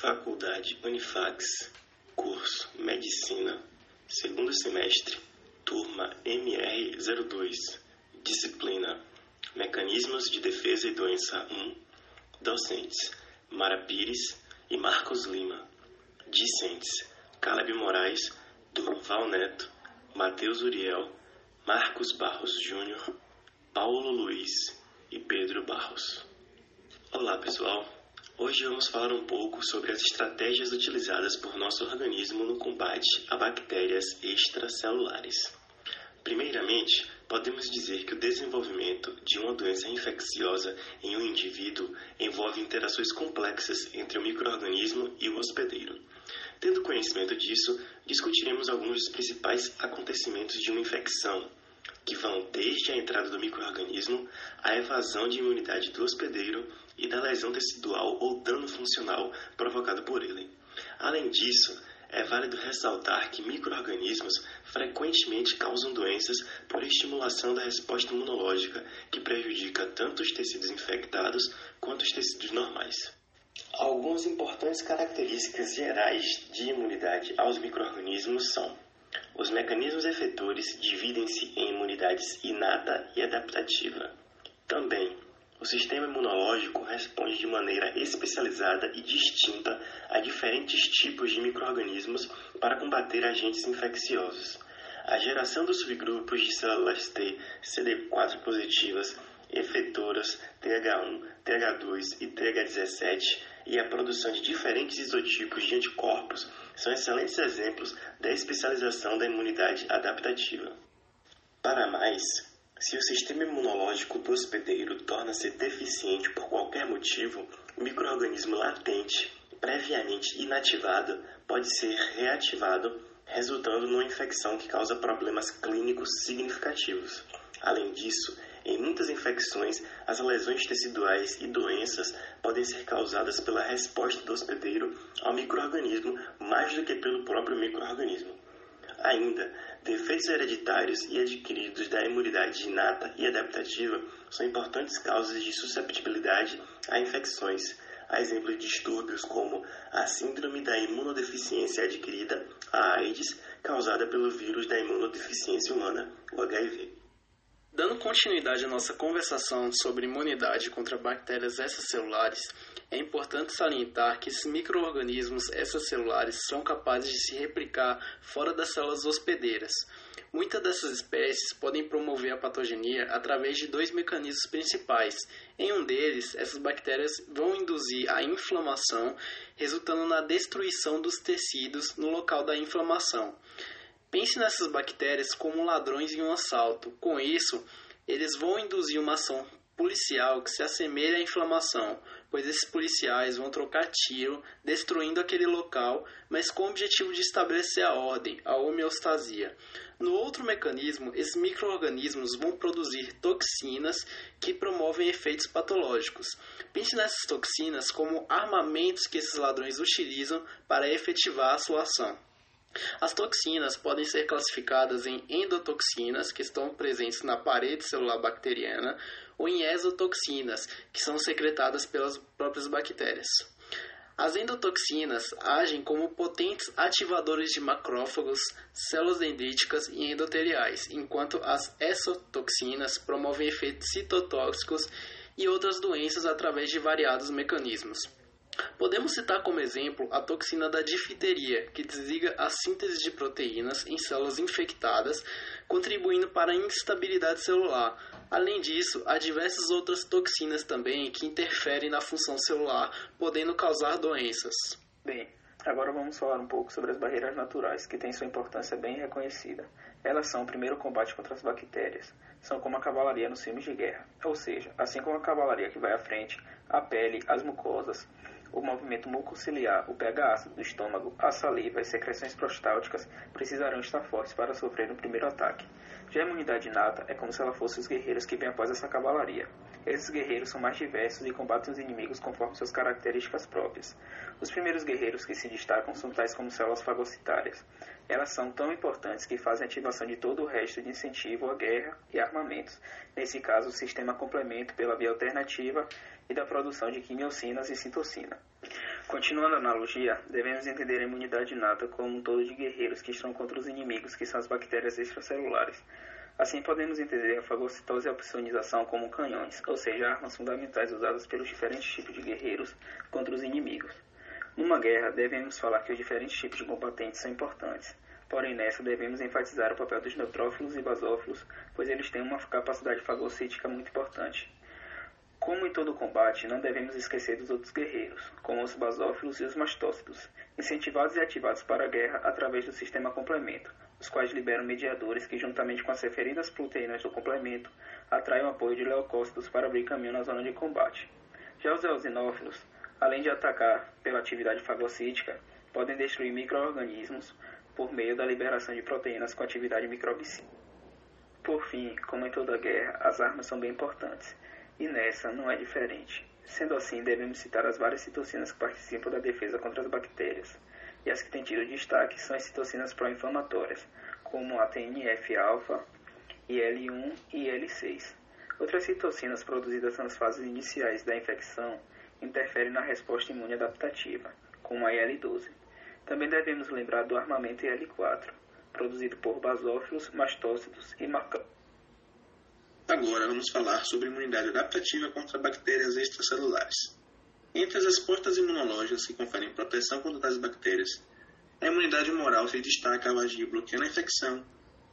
Faculdade Unifax, curso Medicina, segundo semestre, turma MR02, disciplina Mecanismos de Defesa e Doença 1, docentes Mara Pires e Marcos Lima, discentes Caleb Moraes, Durval Neto, Matheus Uriel, Marcos Barros Júnior, Paulo Luiz e Pedro Barros. Olá pessoal! Hoje vamos falar um pouco sobre as estratégias utilizadas por nosso organismo no combate a bactérias extracelulares. Primeiramente, podemos dizer que o desenvolvimento de uma doença infecciosa em um indivíduo envolve interações complexas entre o microorganismo e o hospedeiro. Tendo conhecimento disso, discutiremos alguns dos principais acontecimentos de uma infecção, que vão desde a entrada do microorganismo à evasão de imunidade do hospedeiro e da lesão tecidual ou dano funcional provocado por ele. Além disso, é válido ressaltar que microorganismos frequentemente causam doenças por estimulação da resposta imunológica, que prejudica tanto os tecidos infectados quanto os tecidos normais. Algumas importantes características gerais de imunidade aos microorganismos são os mecanismos efetores dividem-se em imunidades inata e adaptativa. Também, o sistema imunológico responde de maneira especializada e distinta a diferentes tipos de microorganismos para combater agentes infecciosos. A geração dos subgrupos de células T CD4 positivas, efetoras TH1, TH2 e TH17 e a produção de diferentes isotipos de anticorpos são excelentes exemplos da especialização da imunidade adaptativa. Para mais, se o sistema imunológico do hospedeiro torna-se deficiente por qualquer motivo, o microorganismo latente, previamente inativado, pode ser reativado, resultando numa infecção que causa problemas clínicos significativos. Além disso, em muitas infecções, as lesões teciduais e doenças podem ser causadas pela resposta do hospedeiro ao microorganismo mais do que pelo próprio microorganismo. Ainda, defeitos hereditários e adquiridos da imunidade inata e adaptativa são importantes causas de susceptibilidade a infecções, a exemplo de distúrbios como a síndrome da imunodeficiência adquirida, a AIDS, causada pelo vírus da imunodeficiência humana, o HIV. Dando continuidade à nossa conversação sobre imunidade contra bactérias extracelulares, é importante salientar que esses microorganismos extracelulares são capazes de se replicar fora das células hospedeiras. Muitas dessas espécies podem promover a patogenia através de dois mecanismos principais. Em um deles, essas bactérias vão induzir a inflamação, resultando na destruição dos tecidos no local da inflamação. Pense nessas bactérias como ladrões em um assalto. Com isso, eles vão induzir uma ação policial que se assemelha à inflamação, pois esses policiais vão trocar tiro, destruindo aquele local, mas com o objetivo de estabelecer a ordem, a homeostasia. No outro mecanismo, esses microorganismos vão produzir toxinas que promovem efeitos patológicos. Pense nessas toxinas como armamentos que esses ladrões utilizam para efetivar a sua ação. As toxinas podem ser classificadas em endotoxinas, que estão presentes na parede celular bacteriana, ou em exotoxinas, que são secretadas pelas próprias bactérias. As endotoxinas agem como potentes ativadores de macrófagos, células dendríticas e endoteliais, enquanto as exotoxinas promovem efeitos citotóxicos e outras doenças através de variados mecanismos. Podemos citar como exemplo a toxina da difteria, que desliga a síntese de proteínas em células infectadas, contribuindo para a instabilidade celular. Além disso, há diversas outras toxinas também que interferem na função celular, podendo causar doenças. Bem, agora vamos falar um pouco sobre as barreiras naturais, que têm sua importância bem reconhecida. Elas são o primeiro combate contra as bactérias. São como a cavalaria nos filmes de guerra, ou seja, assim como a cavalaria que vai à frente, a pele, as mucosas, o movimento mucociliar, o pH ácido do estômago, a saliva e secreções prostálticas precisarão estar fortes para sofrer o primeiro ataque. Já a imunidade inata é como se ela fosse os guerreiros que vêm após essa cavalaria. Esses guerreiros são mais diversos e combatem os inimigos conforme suas características próprias. Os primeiros guerreiros que se destacam são tais como células fagocitárias. Elas são tão importantes que fazem a ativação de todo o resto de incentivo à guerra e armamentos. Nesse caso, o sistema complemento pela via alternativa e da produção de quimiocinas e citocina. Continuando a analogia, devemos entender a imunidade inata como um todo de guerreiros que estão contra os inimigos, que são as bactérias extracelulares. Assim, podemos entender a fagocitose e a opsonização como canhões, ou seja, armas fundamentais usadas pelos diferentes tipos de guerreiros contra os inimigos. Numa guerra, devemos falar que os diferentes tipos de combatentes são importantes. Porém, nessa devemos enfatizar o papel dos neutrófilos e basófilos, pois eles têm uma capacidade fagocítica muito importante. Como em todo combate, não devemos esquecer dos outros guerreiros, como os basófilos e os mastócitos, incentivados e ativados para a guerra através do sistema complemento, os quais liberam mediadores que, juntamente com as referidas proteínas do complemento, atraem o apoio de leucócitos para abrir caminho na zona de combate. Já os eosinófilos, além de atacar pela atividade fagocítica, podem destruir micro-organismos, por meio da liberação de proteínas com atividade microbicida. Por fim, como em toda guerra, as armas são bem importantes, e nessa não é diferente. Sendo assim, devemos citar as várias citocinas que participam da defesa contra as bactérias, e as que têm tido destaque são as citocinas pró-inflamatórias, como a TNF-alfa, IL-1 e IL-6. Outras citocinas produzidas nas fases iniciais da infecção interferem na resposta imune adaptativa, como a IL-12. Também devemos lembrar do armamento IL-4, produzido por basófilos, mastócitos e macrófagos. Agora vamos falar sobre imunidade adaptativa contra bactérias extracelulares. Entre as respostas imunológicas que conferem proteção contra tais bactérias, a imunidade moral se destaca ao agir bloqueando a infecção,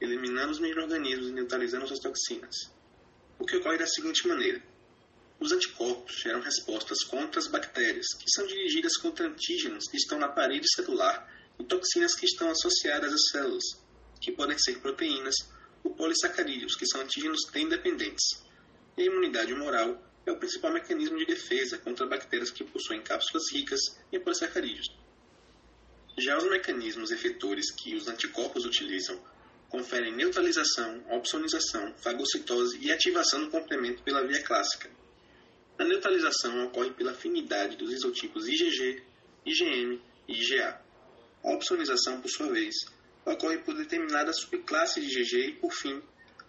eliminando os micro-organismos e neutralizando suas toxinas. O que ocorre da seguinte maneira. Os anticorpos geram respostas contra as bactérias, que são dirigidas contra antígenos que estão na parede celular e toxinas que estão associadas às células, que podem ser proteínas ou polissacarídeos, que são antígenos independentes. E a imunidade moral é o principal mecanismo de defesa contra bactérias que possuem cápsulas ricas em polissacarídeos. Já os mecanismos efetores que os anticorpos utilizam conferem neutralização, opsonização, fagocitose e ativação do complemento pela via clássica. A neutralização ocorre pela afinidade dos isotipos IgG, IgM e IgA. A opsonização, por sua vez, ocorre por determinada subclasse de IgG e, por fim,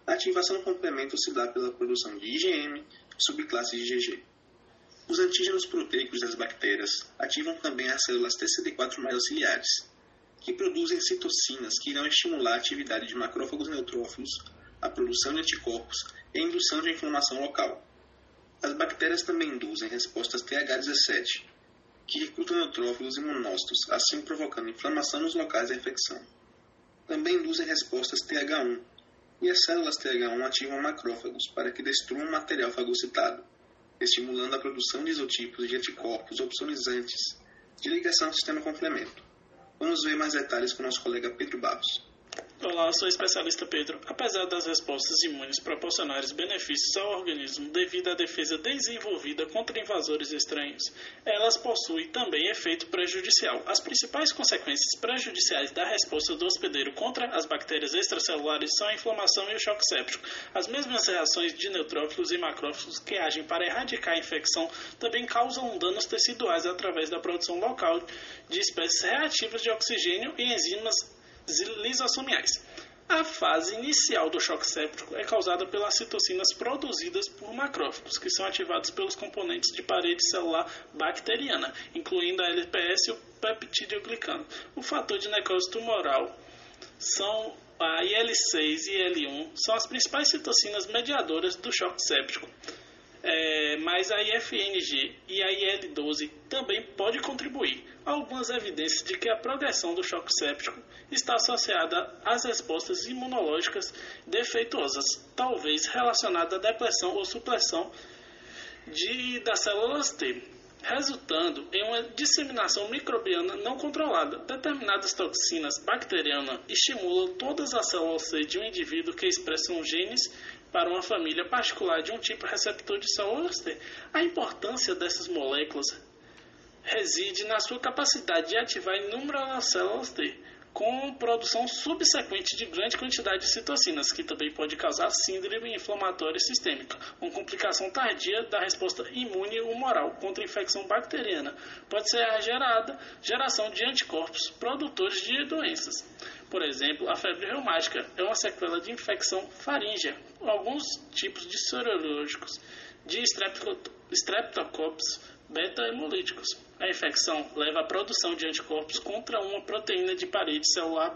a ativação complemento se dá pela produção de IgM e subclasse de IgG. Os antígenos proteicos das bactérias ativam também as células TCD4 mais auxiliares, que produzem citocinas que irão estimular a atividade de macrófagos neutrófilos, a produção de anticorpos e a indução de inflamação local. As bactérias também induzem respostas TH17, que recrutam neutrófilos e monócitos, assim provocando inflamação nos locais da infecção. Também induzem respostas TH1, e as células TH1 ativam macrófagos para que destruam material fagocitado, estimulando a produção de isotipos de anticorpos opsonizantes de ligação ao sistema complemento. Vamos ver mais detalhes com nosso colega Pedro Barros. Olá, sou especialista Pedro. Apesar das respostas imunes proporcionarem benefícios ao organismo devido à defesa desenvolvida contra invasores estranhos, elas possuem também efeito prejudicial. As principais consequências prejudiciais da resposta do hospedeiro contra as bactérias extracelulares são a inflamação e o choque séptico. As mesmas reações de neutrófilos e macrófagos que agem para erradicar a infecção também causam danos teciduais através da produção local de espécies reativas de oxigênio e enzimas lisossomiais. A fase inicial do choque séptico é causada pelas citocinas produzidas por macrófagos, que são ativados pelos componentes de parede celular bacteriana, incluindo a LPS e o peptidoglicano. O fator de necrose tumoral são a IL-6 e IL-1 são as principais citocinas mediadoras do choque séptico. É, mas a IFNG e a IL-12 também pode contribuir. Há algumas evidências de que a progressão do choque séptico está associada às respostas imunológicas defeituosas, talvez relacionada à depressão ou supressão de, das células T, resultando em uma disseminação microbiana não controlada. Determinadas toxinas bacterianas estimulam todas as células C de um indivíduo que expressam genes para uma família particular de um tipo receptor de T. A importância dessas moléculas reside na sua capacidade de ativar inúmeras células T, com produção subsequente de grande quantidade de citocinas, que também pode causar síndrome inflamatória sistêmica, uma complicação tardia da resposta imune humoral contra infecção bacteriana. Pode ser a gerada geração de anticorpos produtores de doenças. Por exemplo, a febre reumática é uma sequela de infecção faríngea. Alguns tipos de sorológicos de streptococcus beta-hemolíticos. A infecção leva à produção de anticorpos contra uma proteína de parede celular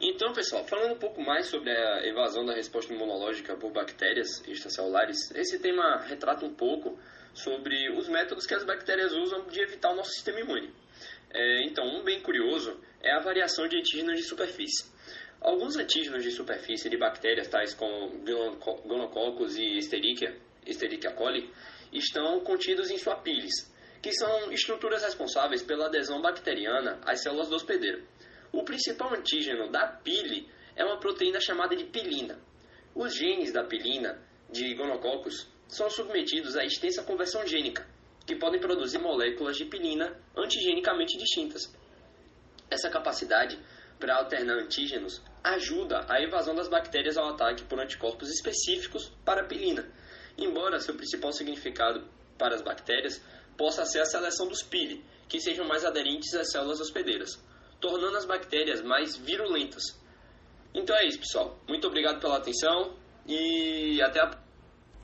então, pessoal, falando um pouco mais sobre a evasão da resposta imunológica por bactérias extracelulares, esse tema retrata um pouco sobre os métodos que as bactérias usam de evitar o nosso sistema imune. É, então, um bem curioso é a variação de antígenos de superfície. Alguns antígenos de superfície de bactérias, tais como Gonococcus e Escherichia, Escherichia coli, estão contidos em sua pilis, que são estruturas responsáveis pela adesão bacteriana às células do hospedeiro. O principal antígeno da pile é uma proteína chamada de pilina. Os genes da pilina de Gonococcus são submetidos à extensa conversão gênica, que podem produzir moléculas de pilina antigenicamente distintas. Essa capacidade para alternar antígenos ajuda a evasão das bactérias ao ataque por anticorpos específicos para a pilina, embora seu principal significado para as bactérias possa ser a seleção dos pili, que sejam mais aderentes às células hospedeiras tornando as bactérias mais virulentas. Então é isso, pessoal. Muito obrigado pela atenção e até a